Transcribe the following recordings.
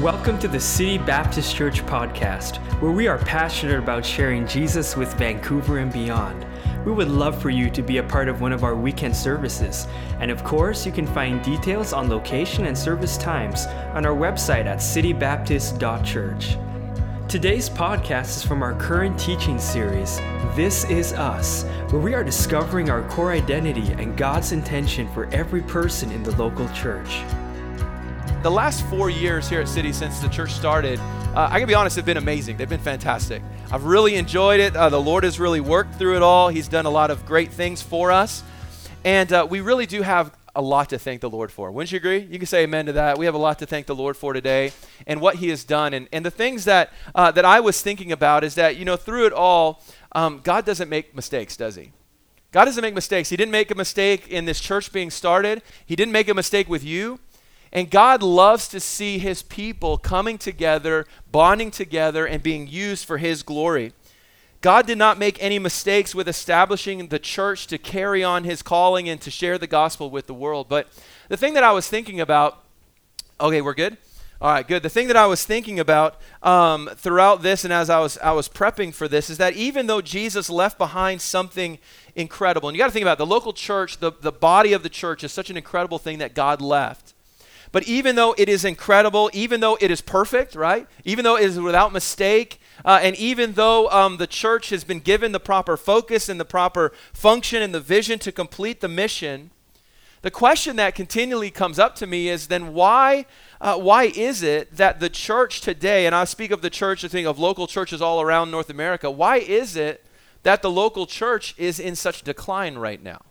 Welcome to the City Baptist Church podcast, where we are passionate about sharing Jesus with Vancouver and beyond. We would love for you to be a part of one of our weekend services. And of course, you can find details on location and service times on our website at citybaptist.church. Today's podcast is from our current teaching series, This Is Us, where we are discovering our core identity and God's intention for every person in the local church the last four years here at City since the church started, uh, I can be honest, have been amazing. They've been fantastic. I've really enjoyed it. Uh, the Lord has really worked through it all. He's done a lot of great things for us. And uh, we really do have a lot to thank the Lord for. Wouldn't you agree? You can say amen to that. We have a lot to thank the Lord for today and what He has done. And, and the things that, uh, that I was thinking about is that, you know, through it all, um, God doesn't make mistakes, does He? God doesn't make mistakes. He didn't make a mistake in this church being started, He didn't make a mistake with you. And God loves to see his people coming together, bonding together, and being used for his glory. God did not make any mistakes with establishing the church to carry on his calling and to share the gospel with the world. But the thing that I was thinking about, okay, we're good? All right, good. The thing that I was thinking about um, throughout this and as I was, I was prepping for this is that even though Jesus left behind something incredible, and you got to think about it, the local church, the, the body of the church is such an incredible thing that God left. But even though it is incredible, even though it is perfect, right? Even though it is without mistake, uh, and even though um, the church has been given the proper focus and the proper function and the vision to complete the mission, the question that continually comes up to me is then why, uh, why is it that the church today, and I speak of the church, I think of local churches all around North America, why is it that the local church is in such decline right now?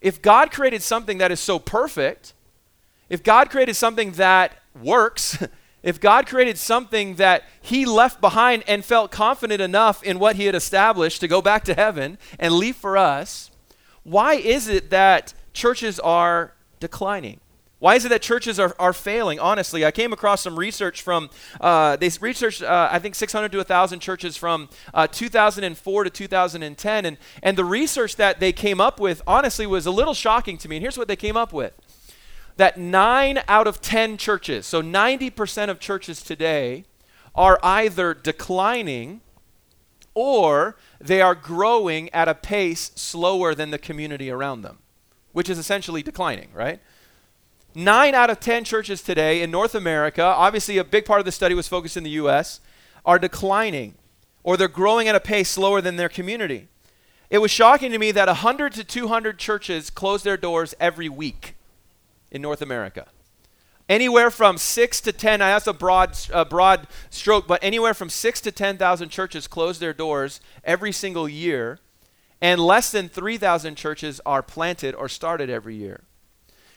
If God created something that is so perfect, if God created something that works, if God created something that he left behind and felt confident enough in what he had established to go back to heaven and leave for us, why is it that churches are declining? Why is it that churches are, are failing? Honestly, I came across some research from, uh, they researched, uh, I think, 600 to 1,000 churches from uh, 2004 to 2010. And, and the research that they came up with, honestly, was a little shocking to me. And here's what they came up with that nine out of 10 churches, so 90% of churches today, are either declining or they are growing at a pace slower than the community around them, which is essentially declining, right? Nine out of 10 churches today in North America, obviously a big part of the study was focused in the U.S., are declining or they're growing at a pace slower than their community. It was shocking to me that 100 to 200 churches close their doors every week in North America. Anywhere from six to 10, I that's a broad, uh, broad stroke, but anywhere from six to 10,000 churches close their doors every single year, and less than 3,000 churches are planted or started every year.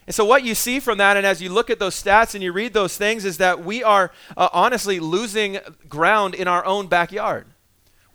And so, what you see from that, and as you look at those stats and you read those things, is that we are uh, honestly losing ground in our own backyard.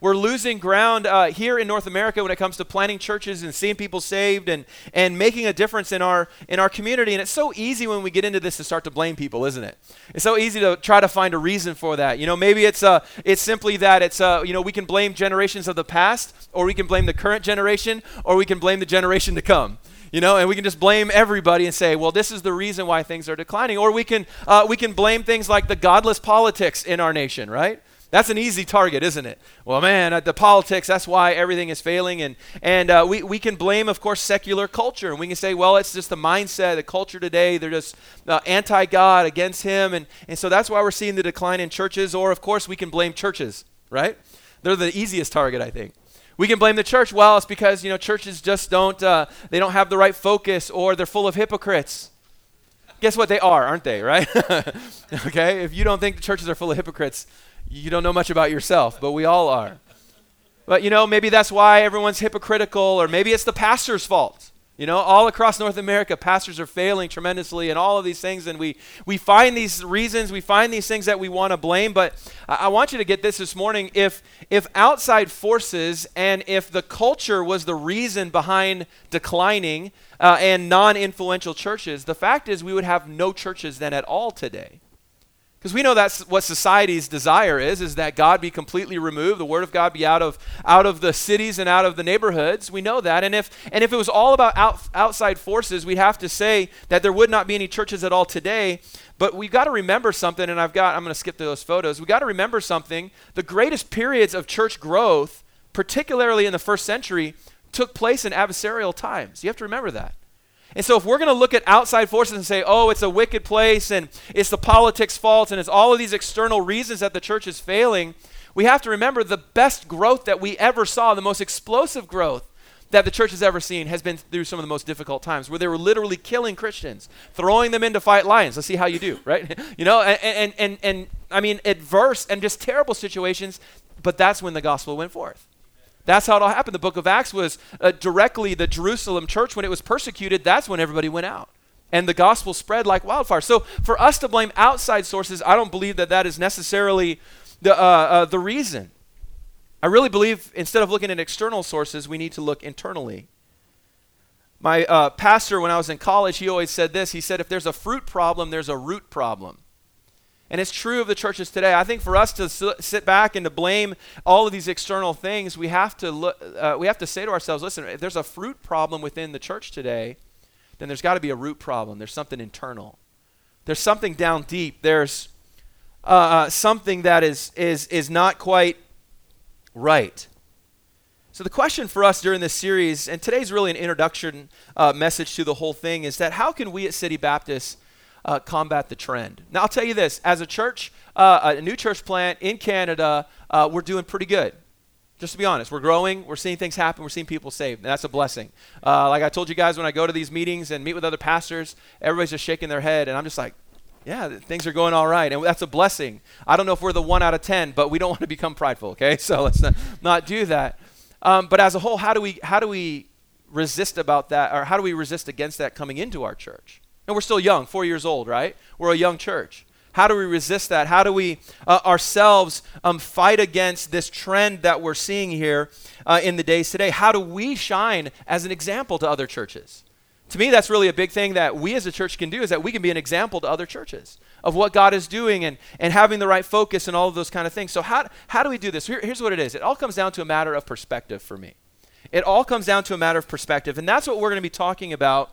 We're losing ground uh, here in North America when it comes to planting churches and seeing people saved and, and making a difference in our, in our community. And it's so easy when we get into this to start to blame people, isn't it? It's so easy to try to find a reason for that. You know, maybe it's, uh, it's simply that it's, uh, you know, we can blame generations of the past, or we can blame the current generation, or we can blame the generation to come you know, and we can just blame everybody and say, well, this is the reason why things are declining. Or we can, uh, we can blame things like the godless politics in our nation, right? That's an easy target, isn't it? Well, man, the politics, that's why everything is failing. And, and uh, we, we can blame, of course, secular culture. And we can say, well, it's just the mindset, the culture today. They're just uh, anti God, against Him. And, and so that's why we're seeing the decline in churches. Or, of course, we can blame churches, right? They're the easiest target, I think. We can blame the church. Well, it's because, you know, churches just don't, uh, they don't have the right focus or they're full of hypocrites. Guess what? They are, aren't they, right? okay? If you don't think the churches are full of hypocrites, you don't know much about yourself, but we all are. But you know, maybe that's why everyone's hypocritical, or maybe it's the pastor's fault. You know, all across North America, pastors are failing tremendously and all of these things. And we, we find these reasons, we find these things that we want to blame. But I, I, want you to get this this morning. If, if outside forces and if the culture was the reason behind declining uh, and non influential churches, the fact is we would have no churches then at all today. Because we know that's what society's desire is, is that God be completely removed, the word of God be out of, out of the cities and out of the neighborhoods. We know that. And if, and if it was all about out, outside forces, we'd have to say that there would not be any churches at all today. But we've got to remember something, and I've got, I'm going to skip those photos. We've got to remember something. The greatest periods of church growth, particularly in the first century, took place in adversarial times. You have to remember that. And so, if we're going to look at outside forces and say, oh, it's a wicked place and it's the politics' fault and it's all of these external reasons that the church is failing, we have to remember the best growth that we ever saw, the most explosive growth that the church has ever seen, has been through some of the most difficult times where they were literally killing Christians, throwing them in to fight lions. Let's see how you do, right? you know, and, and, and, and I mean, adverse and just terrible situations, but that's when the gospel went forth. That's how it all happened. The book of Acts was uh, directly the Jerusalem church, when it was persecuted, that's when everybody went out. And the gospel spread like wildfire. So for us to blame outside sources, I don't believe that that is necessarily the, uh, uh, the reason. I really believe instead of looking at external sources, we need to look internally. My uh, pastor, when I was in college, he always said this. He said, if there's a fruit problem, there's a root problem. And it's true of the churches today. I think for us to sit back and to blame all of these external things, we have to look, uh, we have to say to ourselves, listen, if there's a fruit problem within the church today, then there's got to be a root problem. There's something internal. There's something down deep. There's uh, uh, something that is is is not quite right. So the question for us during this series, and today's really an introduction uh, message to the whole thing, is that how can we at City Baptist uh, combat the trend. Now, I'll tell you this as a church, uh, a new church plant in Canada, uh, we're doing pretty good. Just to be honest, we're growing, we're seeing things happen, we're seeing people saved, and that's a blessing. Uh, like I told you guys when I go to these meetings and meet with other pastors, everybody's just shaking their head, and I'm just like, yeah, things are going all right, and that's a blessing. I don't know if we're the one out of ten, but we don't want to become prideful, okay? So let's not, not do that. Um, but as a whole, how do we how do we resist about that, or how do we resist against that coming into our church? And we're still young, four years old, right? We're a young church. How do we resist that? How do we uh, ourselves um, fight against this trend that we're seeing here uh, in the days today? How do we shine as an example to other churches? To me, that's really a big thing that we as a church can do is that we can be an example to other churches of what God is doing and, and having the right focus and all of those kind of things. So, how, how do we do this? Here, here's what it is it all comes down to a matter of perspective for me. It all comes down to a matter of perspective. And that's what we're going to be talking about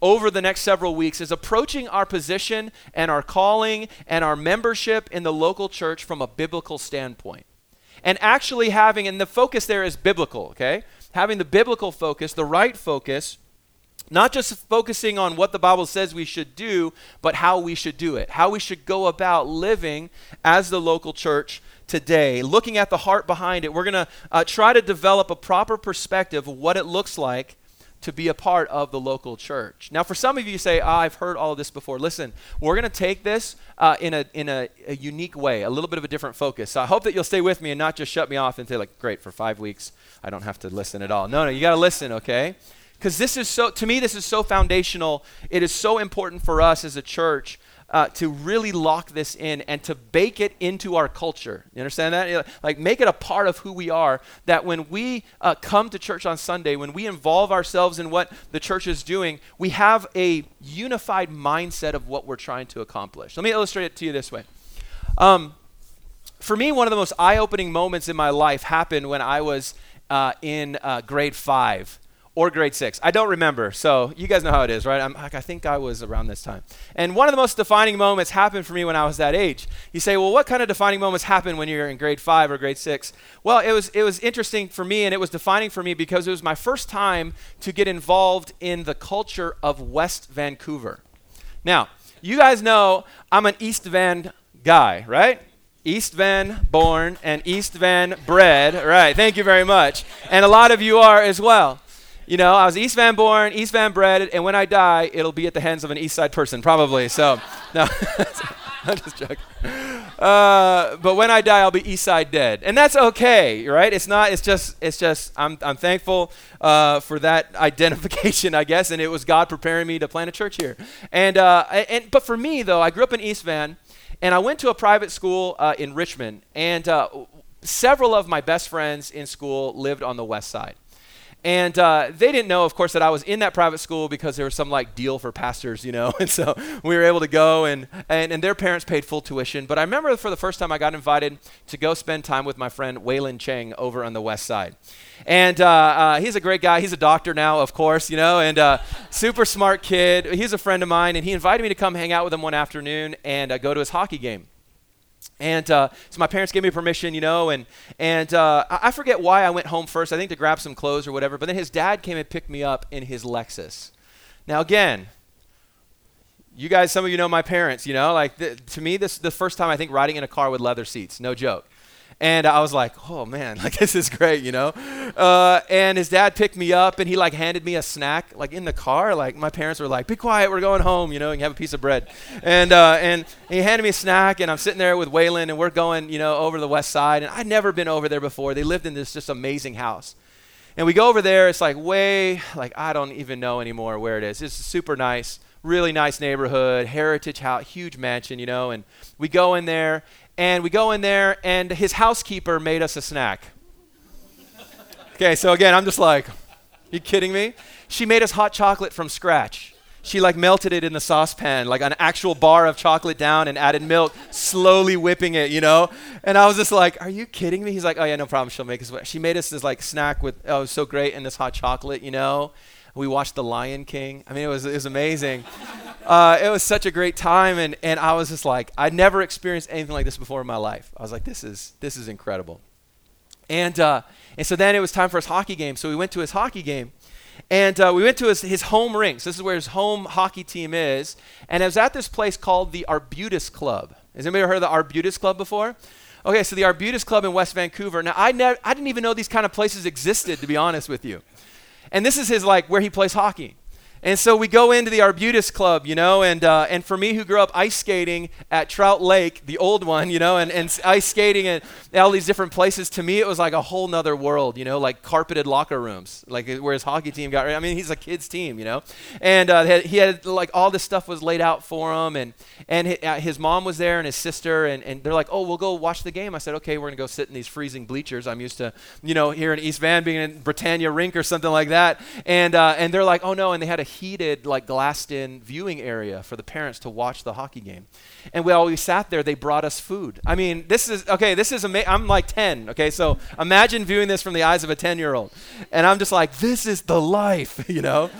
over the next several weeks is approaching our position and our calling and our membership in the local church from a biblical standpoint. And actually having, and the focus there is biblical, okay? Having the biblical focus, the right focus, not just focusing on what the Bible says we should do, but how we should do it, how we should go about living as the local church today, looking at the heart behind it. We're going to uh, try to develop a proper perspective of what it looks like to be a part of the local church. Now, for some of you, say, oh, I've heard all of this before. Listen, we're going to take this uh, in, a, in a, a, unique way, a little bit of a different focus. So I hope that you'll stay with me and not just shut me off and say, like, great, for five weeks, I don't have to listen at all. No, no, you got to listen, okay? Because this is so, to me, this is so foundational. It is so important for us as a church uh, to really lock this in and to bake it into our culture. You understand that? Like, make it a part of who we are. That when we uh, come to church on Sunday, when we involve ourselves in what the church is doing, we have a unified mindset of what we're trying to accomplish. Let me illustrate it to you this way. Um, for me, one of the most eye opening moments in my life happened when I was uh, in uh, grade five or grade six. I don't remember. So you guys know how it is, right? I'm, I think I was around this time. And one of the most defining moments happened for me when I was that age. You say, well, what kind of defining moments happen when you're in grade five or grade six? Well, it was, it was interesting for me and it was defining for me because it was my first time to get involved in the culture of West Vancouver. Now, you guys know I'm an East Van guy, right? East Van born and East Van bred. Right. Thank you very much. And a lot of you are as well. You know, I was East Van born, East Van bred, and when I die, it'll be at the hands of an East Side person, probably. So, no, I'm just joking. Uh, but when I die, I'll be East Side dead, and that's okay, right? It's not. It's just. It's just. I'm. I'm thankful uh, for that identification, I guess, and it was God preparing me to plant a church here. And uh, and but for me though, I grew up in East Van, and I went to a private school uh, in Richmond, and uh, several of my best friends in school lived on the West Side. And uh, they didn't know, of course, that I was in that private school because there was some like deal for pastors, you know. And so we were able to go, and, and, and their parents paid full tuition. But I remember for the first time I got invited to go spend time with my friend Waylon Cheng over on the west side. And uh, uh, he's a great guy. He's a doctor now, of course, you know, and uh, super smart kid. He's a friend of mine, and he invited me to come hang out with him one afternoon and uh, go to his hockey game. And uh, so my parents gave me permission, you know, and and uh, I forget why I went home first. I think to grab some clothes or whatever. But then his dad came and picked me up in his Lexus. Now again, you guys, some of you know my parents. You know, like to me, this is the first time I think riding in a car with leather seats. No joke. And I was like, oh man, like this is great, you know. Uh, and his dad picked me up, and he like handed me a snack, like in the car. Like my parents were like, "Be quiet, we're going home," you know, and have a piece of bread. And uh, and he handed me a snack, and I'm sitting there with Waylon, and we're going, you know, over the west side. And I'd never been over there before. They lived in this just amazing house. And we go over there. It's like way, like I don't even know anymore where it is. It's super nice, really nice neighborhood, heritage house, huge mansion, you know. And we go in there, and we go in there, and his housekeeper made us a snack. Okay, so again, I'm just like, you kidding me? She made us hot chocolate from scratch. She like melted it in the saucepan, like an actual bar of chocolate down and added milk, slowly whipping it, you know? And I was just like, are you kidding me? He's like, oh yeah, no problem. She'll make us. She made us this like snack with, oh, so great, and this hot chocolate, you know? We watched The Lion King. I mean, it was, it was amazing. uh, it was such a great time, and, and I was just like, I'd never experienced anything like this before in my life. I was like, this is, this is incredible. And, uh, and so then it was time for his hockey game. So we went to his hockey game. And uh, we went to his, his home rinks. This is where his home hockey team is. And it was at this place called the Arbutus Club. Has anybody ever heard of the Arbutus Club before? Okay, so the Arbutus Club in West Vancouver. Now, I, never, I didn't even know these kind of places existed, to be honest with you. And this is his like where he plays hockey. And so we go into the Arbutus Club, you know, and, uh, and for me who grew up ice skating at Trout Lake, the old one, you know, and, and ice skating at all these different places, to me it was like a whole nother world, you know, like carpeted locker rooms, like where his hockey team got, I mean, he's a kid's team, you know, and uh, he had like all this stuff was laid out for him, and, and uh, his mom was there and his sister, and, and they're like, oh, we'll go watch the game. I said, okay, we're going to go sit in these freezing bleachers. I'm used to, you know, here in East Van being in Britannia Rink or something like that. And, uh, and they're like, oh no, and they had a heated, like glassed in viewing area for the parents to watch the hockey game. And while we sat there, they brought us food. I mean, this is, okay, this is amazing. I'm like 10, okay? So imagine viewing this from the eyes of a 10 year old. And I'm just like, this is the life, you know?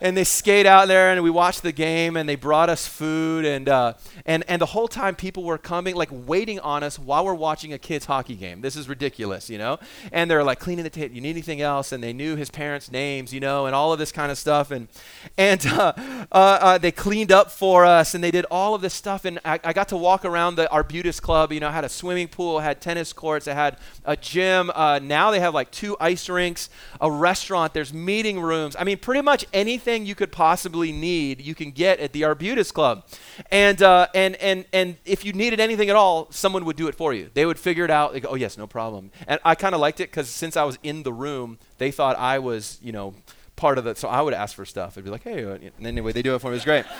And they skate out there and we watched the game and they brought us food and uh, and and the whole time people were coming like waiting on us while we're watching a kids hockey game. This is ridiculous, you know. And they're like cleaning the table. You need anything else? And they knew his parents' names, you know, and all of this kind of stuff. And and uh, uh, uh, they cleaned up for us and they did all of this stuff. And I, I got to walk around the Arbutus Club. You know, had a swimming pool, had tennis courts, it had a gym. Uh, now they have like two ice rinks, a restaurant. There's meeting rooms. I mean, pretty much anything you could possibly need, you can get at the Arbutus Club. And, uh, and, and, and if you needed anything at all, someone would do it for you. They would figure it out. Go, oh, yes, no problem. And I kind of liked it because since I was in the room, they thought I was, you know, part of the, so I would ask for stuff. I'd be like, hey, and anyway, they do it for me. It was great.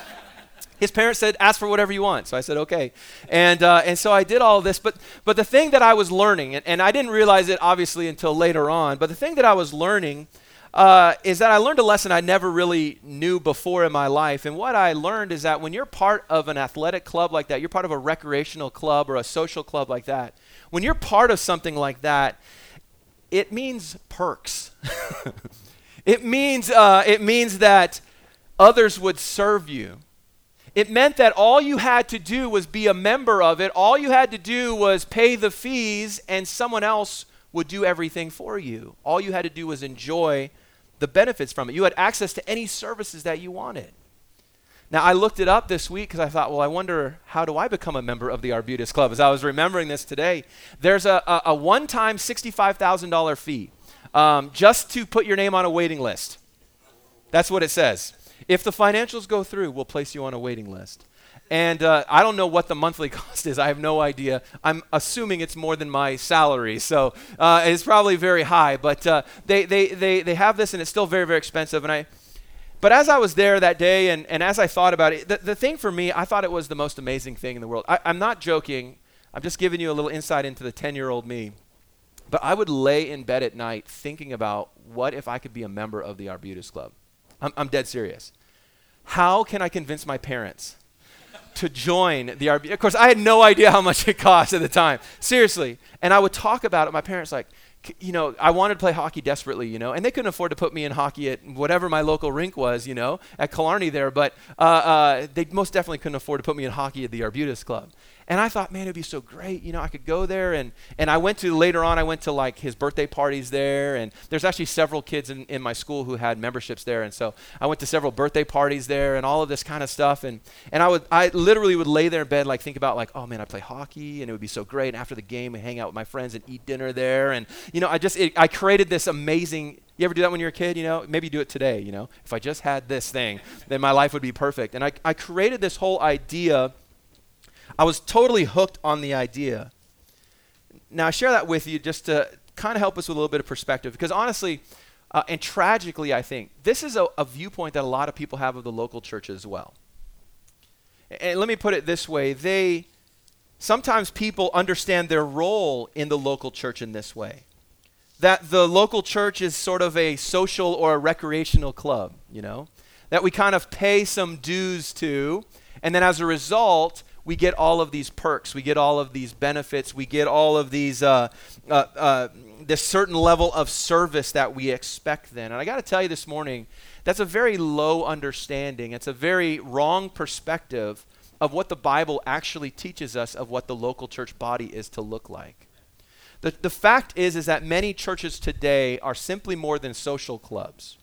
His parents said, ask for whatever you want. So I said, okay. And, uh, and so I did all this. But, but the thing that I was learning, and, and I didn't realize it obviously until later on, but the thing that I was learning uh, is that I learned a lesson I never really knew before in my life. And what I learned is that when you're part of an athletic club like that, you're part of a recreational club or a social club like that, when you're part of something like that, it means perks. it means uh, it means that others would serve you. It meant that all you had to do was be a member of it. All you had to do was pay the fees, and someone else would do everything for you. All you had to do was enjoy the benefits from it. You had access to any services that you wanted. Now, I looked it up this week because I thought, well, I wonder how do I become a member of the Arbutus Club? As I was remembering this today, there's a, a, a one time $65,000 fee um, just to put your name on a waiting list. That's what it says. If the financials go through, we'll place you on a waiting list. And uh, I don't know what the monthly cost is. I have no idea. I'm assuming it's more than my salary. So uh, it's probably very high. But uh, they, they, they, they have this, and it's still very, very expensive. And I, but as I was there that day, and, and as I thought about it, the, the thing for me, I thought it was the most amazing thing in the world. I, I'm not joking. I'm just giving you a little insight into the 10 year old me. But I would lay in bed at night thinking about what if I could be a member of the Arbutus Club? I'm, I'm dead serious. How can I convince my parents to join the Arbutus? Of course, I had no idea how much it cost at the time. Seriously. And I would talk about it. My parents like, you know, I wanted to play hockey desperately, you know, and they couldn't afford to put me in hockey at whatever my local rink was, you know, at Killarney there, but uh, uh, they most definitely couldn't afford to put me in hockey at the Arbutus Club. And I thought, man, it'd be so great. You know, I could go there. And, and I went to, later on, I went to like his birthday parties there. And there's actually several kids in, in my school who had memberships there. And so I went to several birthday parties there and all of this kind of stuff. And, and I would, I literally would lay there in bed, like think about like, oh man, I play hockey and it would be so great. And after the game, we hang out with my friends and eat dinner there. And, you know, I just, it, I created this amazing, you ever do that when you're a kid, you know? Maybe do it today, you know? If I just had this thing, then my life would be perfect. And I, I created this whole idea I was totally hooked on the idea. Now, I share that with you just to kind of help us with a little bit of perspective because honestly, uh, and tragically, I think this is a, a viewpoint that a lot of people have of the local church as well. And let me put it this way they sometimes people understand their role in the local church in this way that the local church is sort of a social or a recreational club, you know, that we kind of pay some dues to, and then as a result, we get all of these perks, we get all of these benefits, we get all of these uh, uh, uh, this certain level of service that we expect. Then, and I got to tell you this morning, that's a very low understanding. It's a very wrong perspective of what the Bible actually teaches us of what the local church body is to look like. The, the fact is, is that many churches today are simply more than social clubs,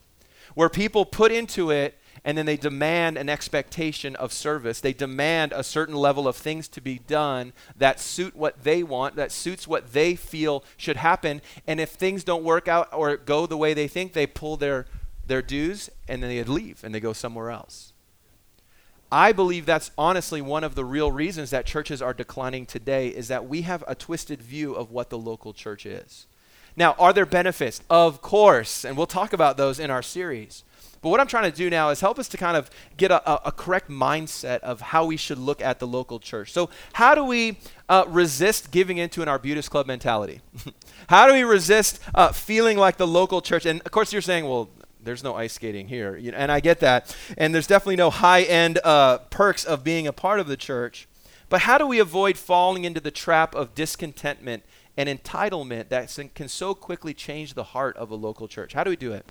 where people put into it and then they demand an expectation of service. They demand a certain level of things to be done that suit what they want, that suits what they feel should happen. And if things don't work out or go the way they think, they pull their, their dues and then they leave and they go somewhere else. I believe that's honestly one of the real reasons that churches are declining today is that we have a twisted view of what the local church is. Now, are there benefits? Of course, and we'll talk about those in our series. But what I'm trying to do now is help us to kind of get a, a, a correct mindset of how we should look at the local church. So, how do we uh, resist giving into an Arbutus Club mentality? how do we resist uh, feeling like the local church? And of course, you're saying, well, there's no ice skating here. You know, and I get that. And there's definitely no high end uh, perks of being a part of the church. But how do we avoid falling into the trap of discontentment and entitlement that can so quickly change the heart of a local church? How do we do it?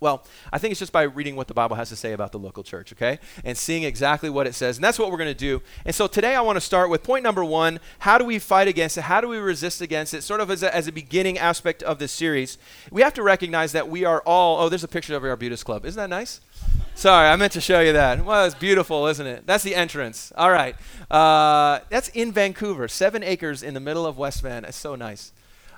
Well, I think it's just by reading what the Bible has to say about the local church, okay? And seeing exactly what it says. And that's what we're going to do. And so today I want to start with point number one how do we fight against it? How do we resist against it? Sort of as a, as a beginning aspect of this series. We have to recognize that we are all, oh, there's a picture of our Arbutus Club. Isn't that nice? Sorry, I meant to show you that. Well, it's beautiful, isn't it? That's the entrance. All right. Uh, that's in Vancouver, seven acres in the middle of West Van. It's so nice.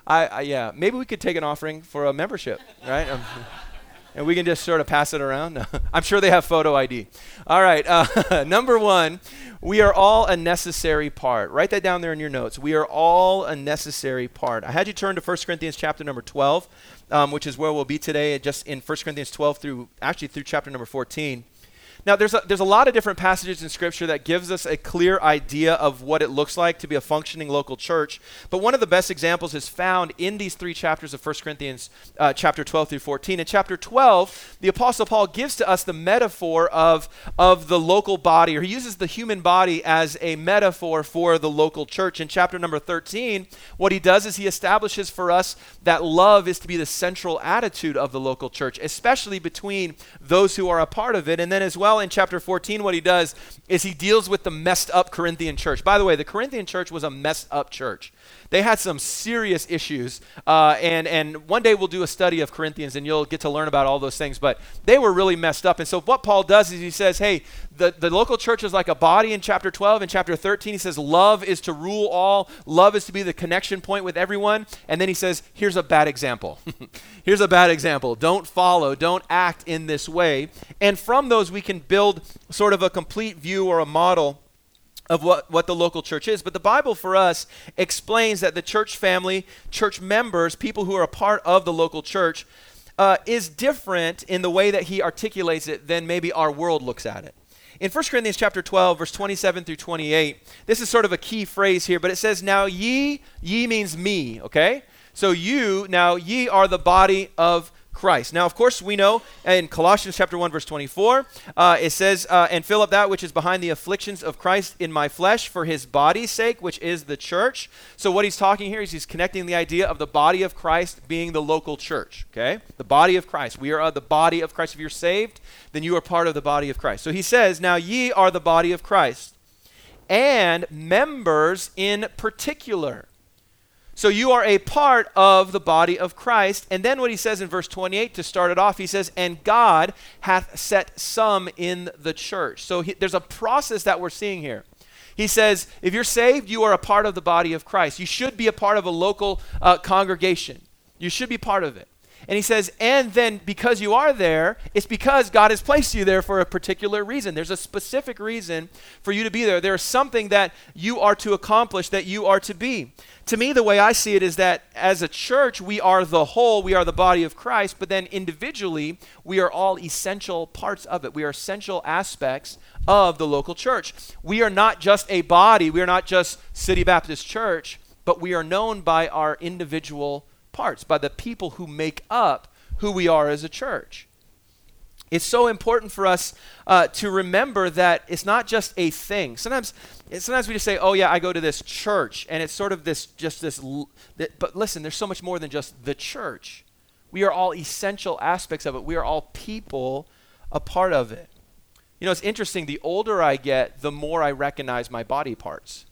I, I yeah, maybe we could take an offering for a membership, right? And we can just sort of pass it around. I'm sure they have photo ID. All right, uh, number one, we are all a necessary part. Write that down there in your notes. We are all a necessary part. I had you turn to 1 Corinthians chapter number 12, um, which is where we'll be today, just in 1 Corinthians 12 through actually through chapter number 14. Now, there's a, there's a lot of different passages in Scripture that gives us a clear idea of what it looks like to be a functioning local church. But one of the best examples is found in these three chapters of 1 Corinthians, uh, chapter 12 through 14. In chapter 12, the Apostle Paul gives to us the metaphor of, of the local body, or he uses the human body as a metaphor for the local church. In chapter number 13, what he does is he establishes for us that love is to be the central attitude of the local church, especially between those who are a part of it, and then as well in chapter 14, what he does is he deals with the messed up Corinthian church. By the way, the Corinthian church was a messed up church. They had some serious issues. Uh, and, and one day we'll do a study of Corinthians and you'll get to learn about all those things. But they were really messed up. And so what Paul does is he says, hey, the, the local church is like a body in chapter 12. In chapter 13, he says, love is to rule all, love is to be the connection point with everyone. And then he says, here's a bad example. here's a bad example. Don't follow, don't act in this way. And from those, we can build sort of a complete view or a model of what, what the local church is. But the Bible for us explains that the church family, church members, people who are a part of the local church, uh, is different in the way that he articulates it than maybe our world looks at it. In 1 Corinthians chapter 12, verse 27 through 28, this is sort of a key phrase here, but it says, Now ye, ye means me, okay? So you, now ye are the body of Christ. Now, of course, we know in Colossians chapter 1, verse 24, uh, it says, uh, And fill up that which is behind the afflictions of Christ in my flesh for his body's sake, which is the church. So, what he's talking here is he's connecting the idea of the body of Christ being the local church, okay? The body of Christ. We are uh, the body of Christ. If you're saved, then you are part of the body of Christ. So, he says, Now ye are the body of Christ, and members in particular. So you are a part of the body of Christ. And then what he says in verse 28 to start it off, he says, And God hath set some in the church. So he, there's a process that we're seeing here. He says, if you're saved, you are a part of the body of Christ. You should be a part of a local uh, congregation. You should be part of it. And he says, and then because you are there, it's because God has placed you there for a particular reason. There's a specific reason for you to be there. There's something that you are to accomplish, that you are to be. To me, the way I see it is that as a church, we are the whole, we are the body of Christ, but then individually, we are all essential parts of it. We are essential aspects of the local church. We are not just a body, we are not just City Baptist Church, but we are known by our individual parts, by the people who make up who we are as a church. It's so important for us uh, to remember that it's not just a thing. Sometimes, sometimes we just say, "Oh yeah, I go to this church," and it's sort of this, just this. But listen, there's so much more than just the church. We are all essential aspects of it. We are all people, a part of it. You know, it's interesting. The older I get, the more I recognize my body parts.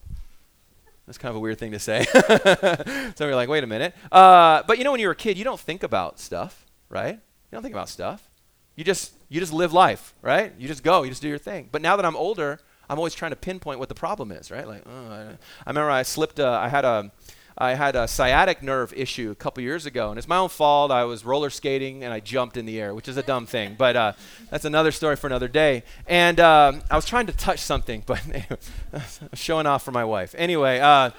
That's kind of a weird thing to say. so you're like, wait a minute. Uh, but you know, when you're a kid, you don't think about stuff, right? You don't think about stuff. You just you just live life, right? You just go, you just do your thing. But now that I'm older, I'm always trying to pinpoint what the problem is, right? Like, oh, I, I remember I slipped. Uh, I had a I had a sciatic nerve issue a couple years ago, and it's my own fault. I was roller skating and I jumped in the air, which is a dumb thing, but uh, that's another story for another day. And um, I was trying to touch something, but showing off for my wife. Anyway, uh,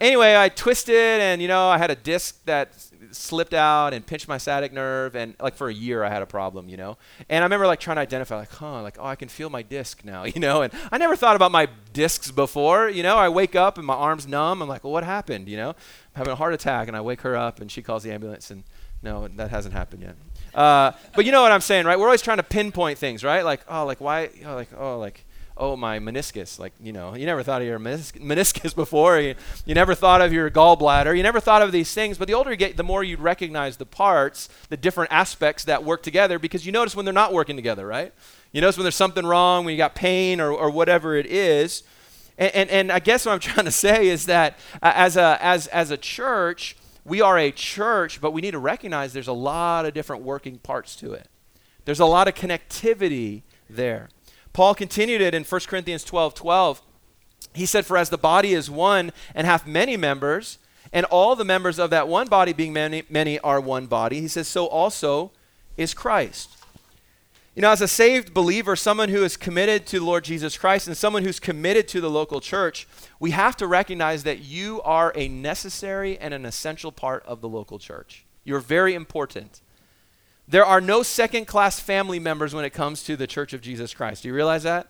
anyway, I twisted, and you know, I had a disc that slipped out and pinched my sciatic nerve, and like for a year I had a problem, you know. And I remember like trying to identify, like, huh, like oh, I can feel my disc now, you know. And I never thought about my discs before, you know. I wake up and my arm's numb. I'm like, well, what happened, you know? I'm having a heart attack, and I wake her up, and she calls the ambulance, and no, that hasn't happened yet. Uh, but you know what I'm saying, right? We're always trying to pinpoint things, right? Like, oh, like why, oh, like, oh, like oh, my meniscus. Like, you know, you never thought of your menis- meniscus before. You, you never thought of your gallbladder. You never thought of these things. But the older you get, the more you recognize the parts, the different aspects that work together because you notice when they're not working together, right? You notice when there's something wrong, when you got pain or, or whatever it is. And, and, and I guess what I'm trying to say is that as, a, as, as a church, we are a church, but we need to recognize there's a lot of different working parts to it. There's a lot of connectivity there. Paul continued it in 1 Corinthians 12 12. He said, For as the body is one and hath many members, and all the members of that one body being many, many are one body, he says, so also is Christ. You know, as a saved believer, someone who is committed to the Lord Jesus Christ and someone who's committed to the local church, we have to recognize that you are a necessary and an essential part of the local church. You're very important. There are no second class family members when it comes to the Church of Jesus Christ. Do you realize that?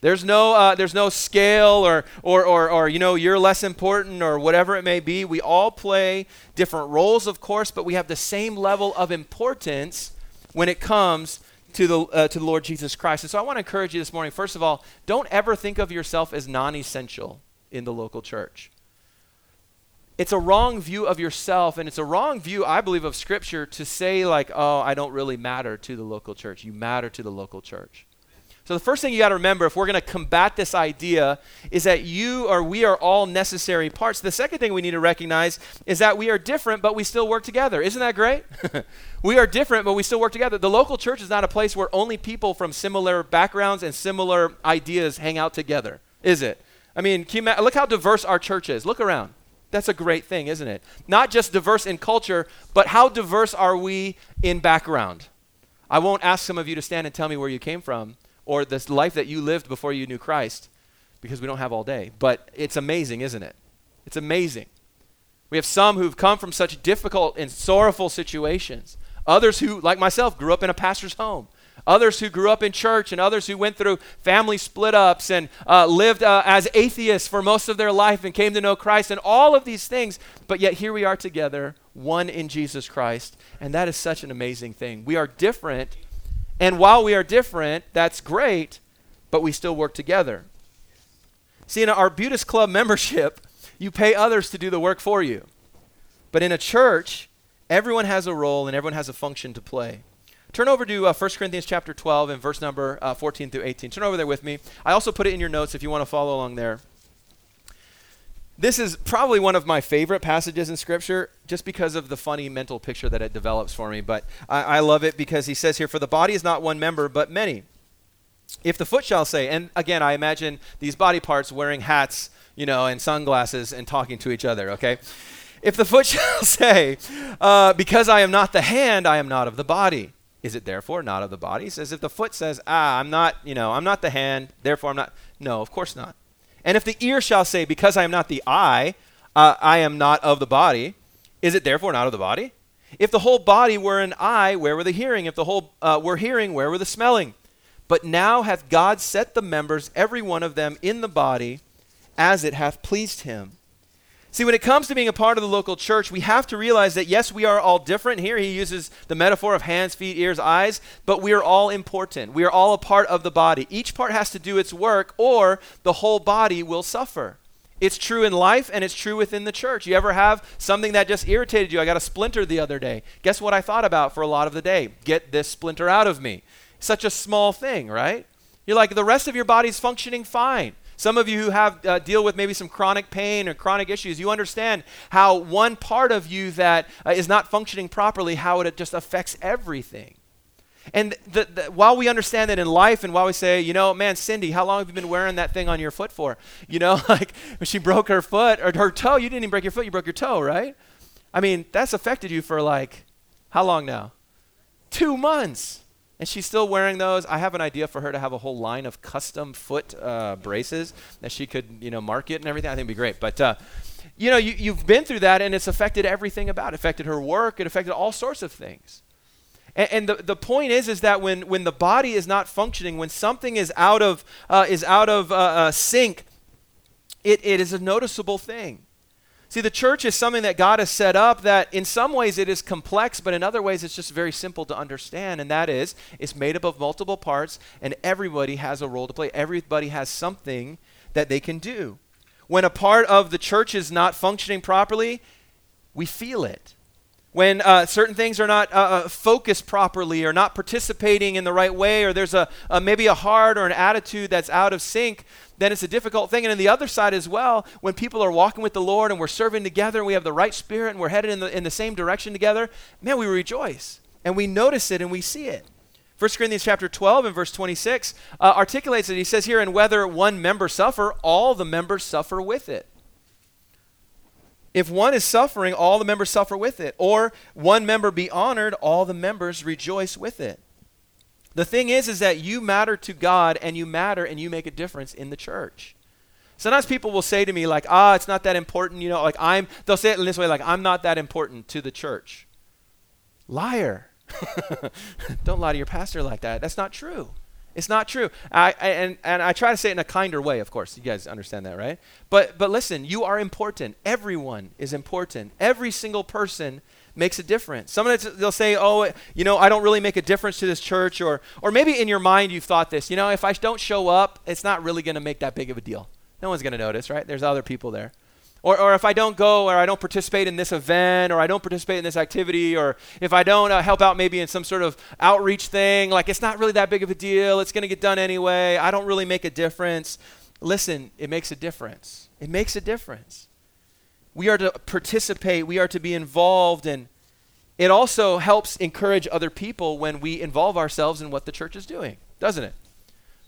There's no, uh, there's no scale or, or, or, or, you know, you're less important or whatever it may be. We all play different roles, of course, but we have the same level of importance when it comes to the, uh, to the Lord Jesus Christ. And so I want to encourage you this morning, first of all, don't ever think of yourself as non essential in the local church it's a wrong view of yourself and it's a wrong view i believe of scripture to say like oh i don't really matter to the local church. You matter to the local church. So the first thing you got to remember if we're going to combat this idea is that you or we are all necessary parts. The second thing we need to recognize is that we are different but we still work together. Isn't that great? We are different but we still work together. The local church is not a place where only people from similar backgrounds and similar ideas hang out together is it? I mean look how diverse our church is. Look around that's a great thing, isn't it? Not just diverse in culture, but how diverse are we in background? I won't ask some of you to stand and tell me where you came from or the life that you lived before you knew Christ because we don't have all day. But it's amazing, isn't it? It's amazing. We have some who've come from such difficult and sorrowful situations. Others who, like myself, grew up in a pastor's home. Others who grew up in church and others who went through family split ups and uh, lived uh, as atheists for most of their life and came to know Christ and all of these things. But yet here we are together, one in Jesus Christ. And that is such an amazing thing. We are different. And while we are different, that's great, but we still work together. See, in our Arbutus Club membership, you pay others to do the work for you. But in a church, everyone has a role and everyone has a function to play. Turn over to uh, 1 Corinthians chapter 12 and verse number uh, 14 through 18. Turn over there with me. I also put it in your notes if you want to follow along there. This is probably one of my favorite passages in Scripture just because of the funny mental picture that it develops for me. But I, I love it because he says here, For the body is not one member, but many. If the foot shall say, and again, I imagine these body parts wearing hats, you know, and sunglasses and talking to each other, okay? If the foot shall say, uh, Because I am not the hand, I am not of the body is it therefore not of the body? Says, if the foot says, ah, I'm not, you know, I'm not the hand, therefore I'm not. No, of course not. And if the ear shall say, because I am not the eye, uh, I am not of the body, is it therefore not of the body? If the whole body were an eye, where were the hearing? If the whole uh, were hearing, where were the smelling? But now hath God set the members, every one of them, in the body, as it hath pleased him. See, when it comes to being a part of the local church, we have to realize that yes, we are all different. Here he uses the metaphor of hands, feet, ears, eyes, but we are all important. We are all a part of the body. Each part has to do its work, or the whole body will suffer. It's true in life and it's true within the church. You ever have something that just irritated you? I got a splinter the other day. Guess what I thought about for a lot of the day? Get this splinter out of me. Such a small thing, right? You're like, the rest of your body's functioning fine. Some of you who have uh, deal with maybe some chronic pain or chronic issues, you understand how one part of you that uh, is not functioning properly, how it just affects everything. And the, the, while we understand that in life, and while we say, you know, man, Cindy, how long have you been wearing that thing on your foot for? You know, like when she broke her foot or her toe. You didn't even break your foot; you broke your toe, right? I mean, that's affected you for like how long now? Two months and she's still wearing those. I have an idea for her to have a whole line of custom foot uh, braces that she could, you know, market and everything. I think it'd be great. But, uh, you know, you, you've been through that, and it's affected everything about it. affected her work. It affected all sorts of things. And, and, the, the point is, is that when, when the body is not functioning, when something is out of, uh, is out of uh, uh, sync, it, it is a noticeable thing. See, the church is something that God has set up that in some ways it is complex, but in other ways it's just very simple to understand. And that is, it's made up of multiple parts, and everybody has a role to play. Everybody has something that they can do. When a part of the church is not functioning properly, we feel it. When uh, certain things are not uh, uh focused properly or not participating in the right way, or there's a, a maybe a heart or an attitude that's out of sync, then it's a difficult thing. And on the other side as well, when people are walking with the Lord and we're serving together and we have the right spirit and we're headed in the, in the same direction together, man, we rejoice and we notice it and we see it. 1 Corinthians chapter 12 and verse 26 uh, articulates it. He says here, and whether one member suffer, all the members suffer with it. If one is suffering, all the members suffer with it. Or one member be honored, all the members rejoice with it. The thing is, is that you matter to God and you matter and you make a difference in the church. Sometimes people will say to me, like, ah, it's not that important, you know, like I'm, they'll say it in this way, like, I'm not that important to the church. Liar. Don't lie to your pastor like that. That's not true. It's not true. I, I, and, and I try to say it in a kinder way, of course. You guys understand that, right? But, but listen, you are important. Everyone is important. Every single person makes a difference. Some of they'll say, "Oh, you know, I don't really make a difference to this church," or or maybe in your mind you've thought this. You know, if I don't show up, it's not really going to make that big of a deal. No one's going to notice, right? There's other people there. Or, or if I don't go, or I don't participate in this event, or I don't participate in this activity, or if I don't uh, help out maybe in some sort of outreach thing, like it's not really that big of a deal. It's going to get done anyway. I don't really make a difference. Listen, it makes a difference. It makes a difference. We are to participate, we are to be involved, and it also helps encourage other people when we involve ourselves in what the church is doing, doesn't it?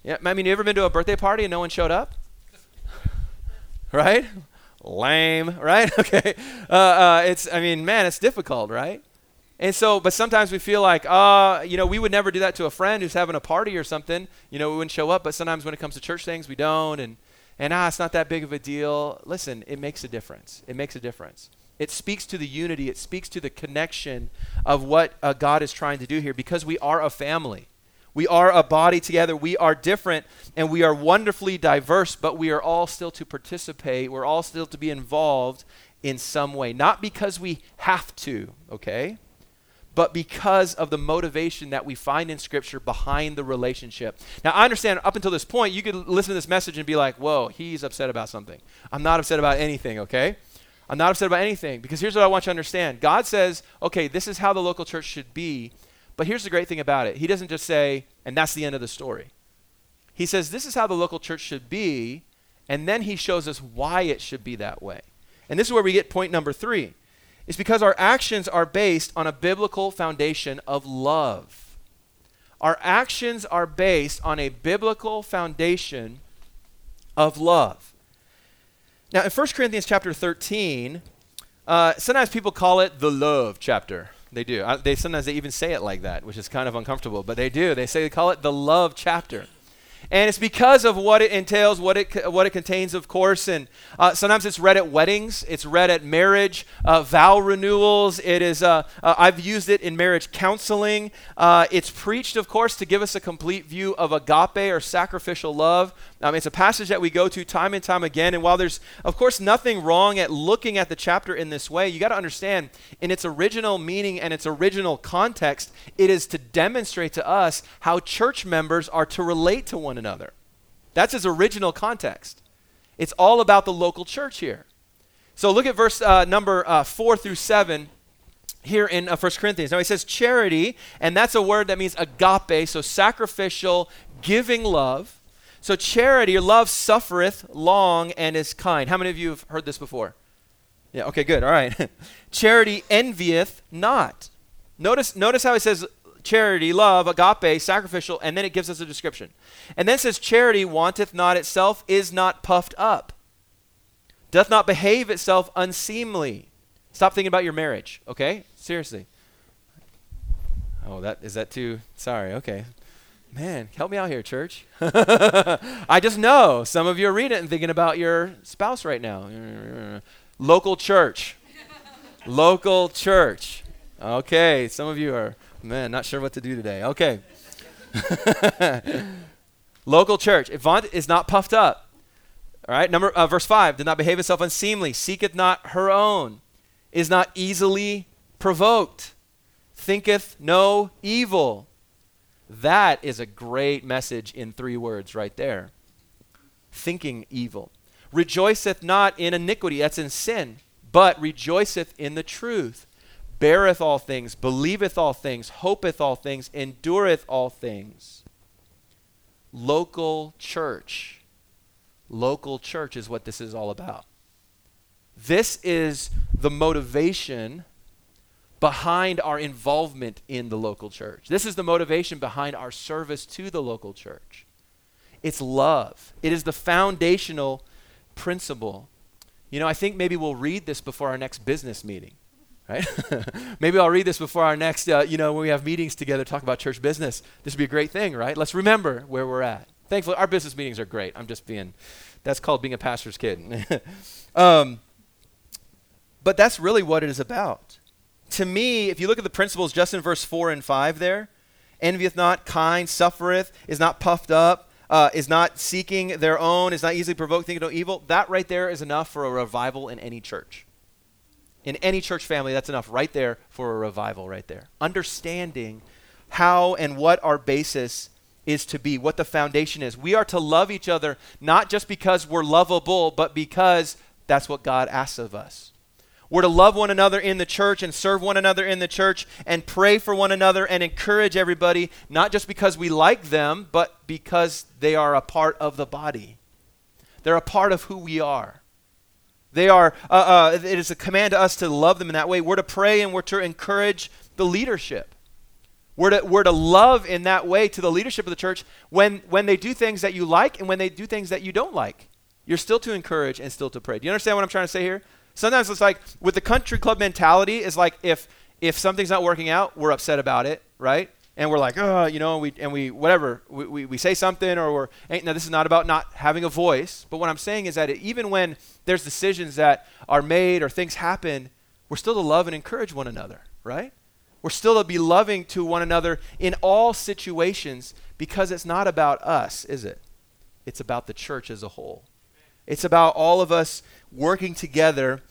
Yeah, I mean, you ever been to a birthday party and no one showed up? right? Lame, right? okay. Uh, uh, it's, I mean, man, it's difficult, right? And so, but sometimes we feel like, uh, you know, we would never do that to a friend who's having a party or something. You know, we wouldn't show up. But sometimes when it comes to church things, we don't. And and ah, it's not that big of a deal. Listen, it makes a difference. It makes a difference. It speaks to the unity, it speaks to the connection of what uh, God is trying to do here because we are a family. We are a body together. We are different and we are wonderfully diverse, but we are all still to participate. We're all still to be involved in some way. Not because we have to, okay? But because of the motivation that we find in Scripture behind the relationship. Now, I understand up until this point, you could listen to this message and be like, whoa, he's upset about something. I'm not upset about anything, okay? I'm not upset about anything because here's what I want you to understand God says, okay, this is how the local church should be. But here's the great thing about it He doesn't just say, and that's the end of the story. He says, this is how the local church should be. And then he shows us why it should be that way. And this is where we get point number three. It's because our actions are based on a biblical foundation of love. Our actions are based on a biblical foundation of love. Now, in 1 Corinthians chapter 13, uh, sometimes people call it the love chapter. They do. Uh, they sometimes they even say it like that, which is kind of uncomfortable, but they do. They say they call it the love chapter and it's because of what it entails, what it what it contains, of course. And uh, sometimes it's read at weddings, it's read at marriage, uh, vow renewals. It is. Uh, uh I've used it in marriage counseling. Uh, it's preached, of course, to give us a complete view of agape or sacrificial love. Um, it's a passage that we go to time and time again. And while there's, of course, nothing wrong at looking at the chapter in this way, you got to understand, in its original meaning and its original context, it is to demonstrate to us how church members are to relate to one another. That's his original context. It's all about the local church here. So look at verse uh, number uh, 4 through 7 here in uh, 1 Corinthians. Now he says charity, and that's a word that means agape, so sacrificial, giving love. So charity or love suffereth long and is kind. How many of you have heard this before? Yeah, okay, good. All right. charity envieth not. Notice notice how he says charity, love, agape, sacrificial, and then it gives us a description. And then says, Charity wanteth not itself, is not puffed up, doth not behave itself unseemly. Stop thinking about your marriage, okay? Seriously. Oh, that is that too? Sorry, okay. Man, help me out here, church. I just know some of you are reading it and thinking about your spouse right now. Local church. Local church. Okay, some of you are Man, not sure what to do today. Okay. Local church. If is not puffed up. All right. Number uh, verse five. Did not behave itself unseemly. Seeketh not her own. Is not easily provoked. Thinketh no evil. That is a great message in three words right there. Thinking evil. Rejoiceth not in iniquity. That's in sin. But rejoiceth in the truth beareth all things, believeth all things, hopeth all things, endureth all things. Local church. Local church is what this is all about. This is the motivation behind our involvement in the local church. This is the motivation behind our service to the local church. It's love, it is the foundational principle. You know, I think maybe we'll read this before our next business meeting right? Maybe I'll read this before our next, uh, you know, when we have meetings together, talk about church business. This would be a great thing, right? Let's remember where we're at. Thankfully, our business meetings are great. I'm just being, that's called being a pastor's kid. um, but that's really what it is about. To me, if you look at the principles just in verse 4 and 5 there, envieth not, kind, suffereth, is not puffed up, uh, is not seeking their own, is not easily provoked, thinking no evil, that right there is enough for a revival in any church in any church family, that's enough right there for a revival, right there. Understanding how and what our basis is to be, what the foundation is. We are to love each other not just because we're lovable, but because that's what God asks of us. We're to love one another in the church and serve one another in the church and pray for one another and encourage everybody, not just because we like them, but because they are a part of the body. They're a part of who we are. They are, uh, uh, it is a command to us to love them in that way. We're to pray and we're to encourage the leadership. We're to, we're to love in that way to the leadership of the church when, when they do things that you like and when they do things that you don't like. You're still to encourage and still to pray. Do you understand what I'm trying to say here? Sometimes it's like with the country club mentality, is like if if something's not working out, we're upset about it, right? And we're like, oh, you know, and we and we whatever we, we, we say something or we're now this is not about not having a voice, but what I'm saying is that it, even when there's decisions that are made or things happen, we're still to love and encourage one another, right? We're still to be loving to one another in all situations because it's not about us, is it? It's about the church as a whole. It's about all of us working together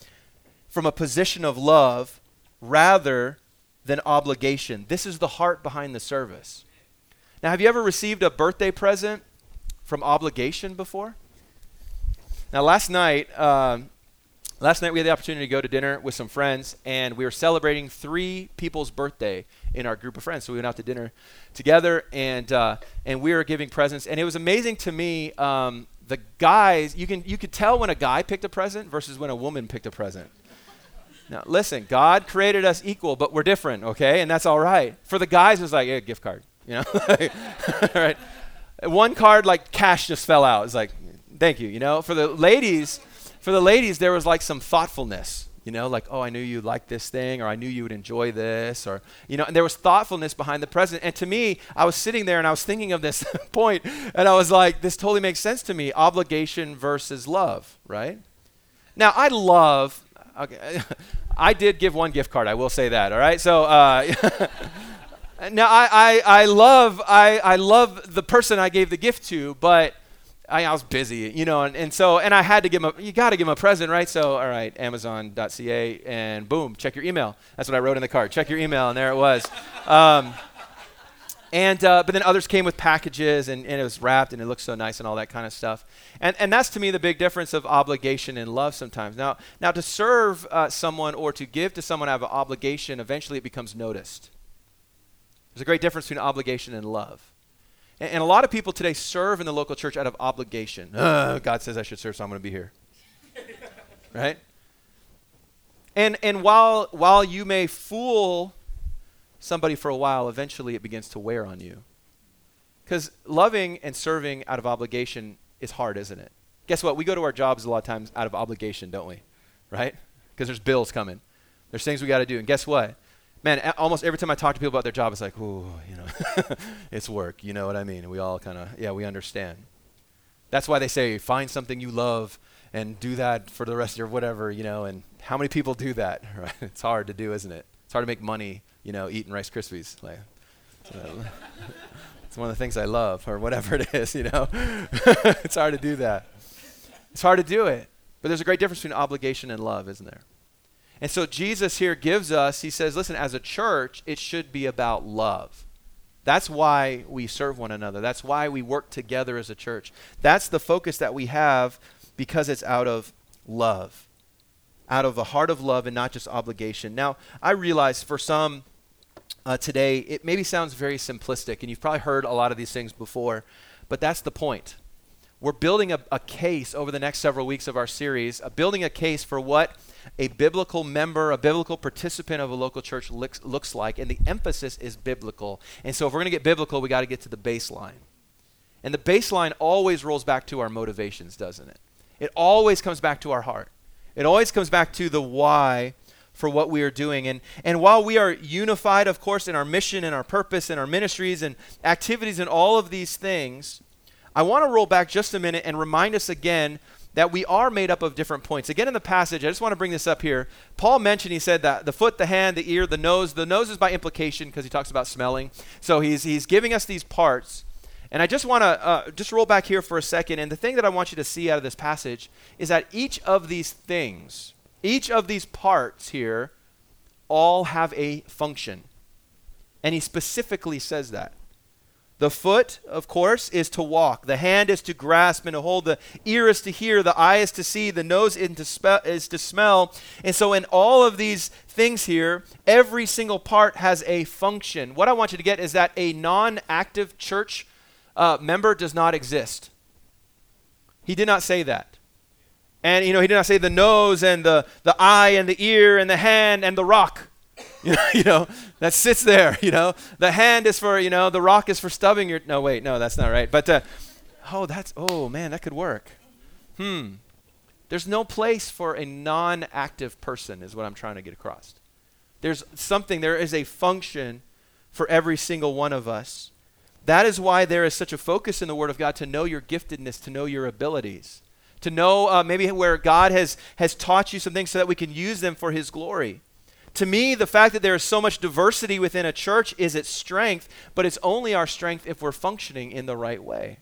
from a position of love rather than obligation. This is the heart behind the service. Now, have you ever received a birthday present from obligation before? Now, last night, um, last night we had the opportunity to go to dinner with some friends, and we were celebrating three people's birthday in our group of friends. So we went out to dinner together, and uh, and we were giving presents, and it was amazing to me. Um, the guys, you can you could tell when a guy picked a present versus when a woman picked a present. Now, listen, God created us equal, but we're different, okay? And that's all right. For the guys, it was like, a gift card, you know? right? One card, like, cash just fell out. It's like, thank you, you know? For the ladies, for the ladies, there was like some thoughtfulness, you know, like, oh, I knew you liked this thing, or I knew you would enjoy this, or, you know, and there was thoughtfulness behind the present. And to me, I was sitting there and I was thinking of this point, and I was like, this totally makes sense to me obligation versus love, right? Now, I love, okay, I did give one gift card. I will say that. All right. So uh, now I, I, I love I, I love the person I gave the gift to, but I, I was busy, you know, and, and so and I had to give him a, you got to give him a present, right? So all right, Amazon.ca and boom, check your email. That's what I wrote in the card. Check your email, and there it was. Um, and uh, but then others came with packages and, and it was wrapped and it looked so nice and all that kind of stuff. And and that's to me the big difference of obligation and love sometimes. Now now to serve uh, someone or to give to someone out of obligation, eventually it becomes noticed. There's a great difference between obligation and love. And, and a lot of people today serve in the local church out of obligation. Uh, God says I should serve, so I'm going to be here. right? And and while while you may fool somebody for a while, eventually it begins to wear on you. Because loving and serving out of obligation is hard, isn't it? Guess what? We go to our jobs a lot of times out of obligation, don't we? Right? Because there's bills coming. There's things we got to do. And guess what? Man, almost every time I talk to people about their job, it's like, ooh, you know, it's work. You know what I mean? We all kind of, yeah, we understand. That's why they say find something you love and do that for the rest of your whatever, you know. And how many people do that? Right? It's hard to do, isn't it? It's hard to make money you know, eating Rice Krispies. Like, it's one of the things I love, or whatever it is, you know. it's hard to do that. It's hard to do it. But there's a great difference between obligation and love, isn't there? And so Jesus here gives us, he says, listen, as a church, it should be about love. That's why we serve one another. That's why we work together as a church. That's the focus that we have because it's out of love, out of a heart of love and not just obligation. Now, I realize for some, uh, today, it maybe sounds very simplistic, and you've probably heard a lot of these things before, but that's the point. We're building a, a case over the next several weeks of our series, uh, building a case for what a biblical member, a biblical participant of a local church looks, looks like, and the emphasis is biblical. And so, if we're going to get biblical, we got to get to the baseline. And the baseline always rolls back to our motivations, doesn't it? It always comes back to our heart. It always comes back to the why for what we are doing. And, and while we are unified, of course, in our mission and our purpose and our ministries and activities and all of these things, I want to roll back just a minute and remind us again that we are made up of different points. Again, in the passage, I just want to bring this up here. Paul mentioned, he said that the foot, the hand, the ear, the nose, the nose is by implication because he talks about smelling. So he's, he's giving us these parts. And I just want to uh, just roll back here for a second. And the thing that I want you to see out of this passage is that each of these things, each of these parts here all have a function. And he specifically says that. The foot, of course, is to walk. The hand is to grasp and to hold. The ear is to hear. The eye is to see. The nose is to, smell. And so, in all of these things here, every single part has a function. What I want you to get is that a non active church uh, member does not exist. He did not say that. And, you know, he did not say the nose and the, the eye and the ear and the hand and the rock. You know, you know, that sits there, you know. The hand is for, you know, the rock is for stubbing your, no, wait, no, that's not right. But, uh, oh, that's, oh, man, that could work. Hmm. There's no place for a non active person, is what I'm trying to get across. There's something, there is a function for every single one of us. That is why there is such a focus in the Word of God to know your giftedness, to know your abilities to know uh, maybe where God has, has taught you some things so that we can use them for His glory. To me, the fact that there is so much diversity within a church is its strength, but it's only our strength if we're functioning in the right way.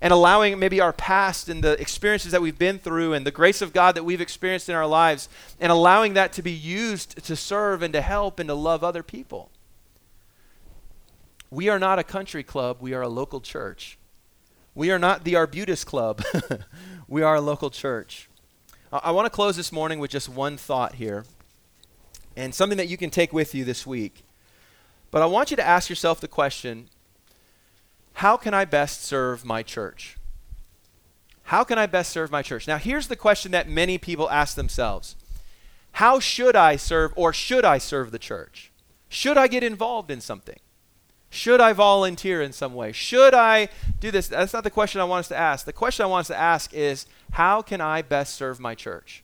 And allowing maybe our past and the experiences that we've been through and the grace of God that we've experienced in our lives, and allowing that to be used to serve and to help and to love other people. We are not a country club, we are a local church. We are not the Arbutus Club, we are a local church. I, I want to close this morning with just one thought here, and something that you can take with you this week. But I want you to ask yourself the question how can I best serve my church? How can I best serve my church? Now, here's the question that many people ask themselves How should I serve, or should I serve the church? Should I get involved in something? Should I volunteer in some way? Should I do this? That's not the question I want us to ask. The question I want us to ask is how can I best serve my church?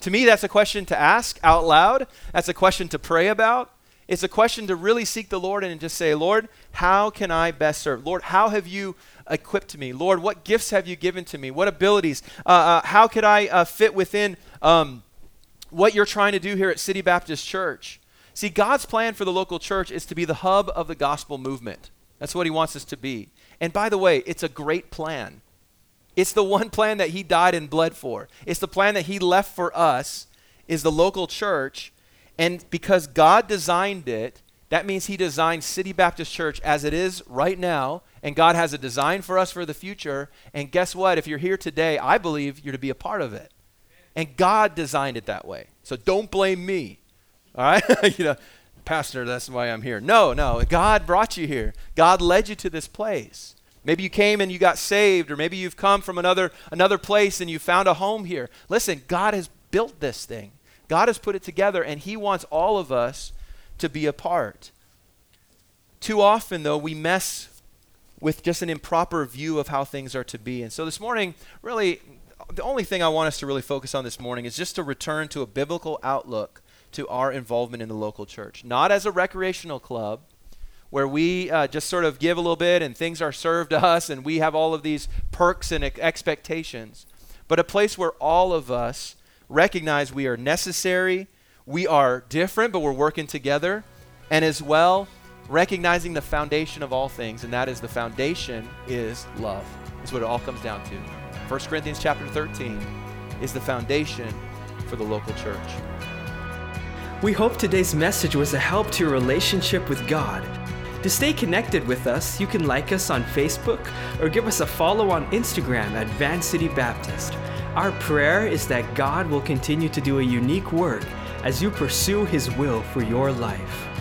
To me, that's a question to ask out loud. That's a question to pray about. It's a question to really seek the Lord and just say, Lord, how can I best serve? Lord, how have you equipped me? Lord, what gifts have you given to me? What abilities? Uh, uh, how could I uh, fit within um, what you're trying to do here at City Baptist Church? See, God's plan for the local church is to be the hub of the gospel movement. That's what He wants us to be. And by the way, it's a great plan. It's the one plan that He died and bled for. It's the plan that He left for us, is the local church. And because God designed it, that means He designed City Baptist Church as it is right now. And God has a design for us for the future. And guess what? If you're here today, I believe you're to be a part of it. And God designed it that way. So don't blame me. All right? you know, Pastor, that's why I'm here. No, no. God brought you here. God led you to this place. Maybe you came and you got saved, or maybe you've come from another, another place and you found a home here. Listen, God has built this thing. God has put it together, and He wants all of us to be a part. Too often, though, we mess with just an improper view of how things are to be. And so this morning, really, the only thing I want us to really focus on this morning is just to return to a biblical outlook to our involvement in the local church. Not as a recreational club where we uh, just sort of give a little bit and things are served to us and we have all of these perks and expectations, but a place where all of us recognize we are necessary, we are different, but we're working together, and as well, recognizing the foundation of all things, and that is the foundation is love. Is what it all comes down to. 1 Corinthians chapter 13 is the foundation for the local church. We hope today's message was a help to your relationship with God. To stay connected with us, you can like us on Facebook or give us a follow on Instagram at Van City Baptist. Our prayer is that God will continue to do a unique work as you pursue His will for your life.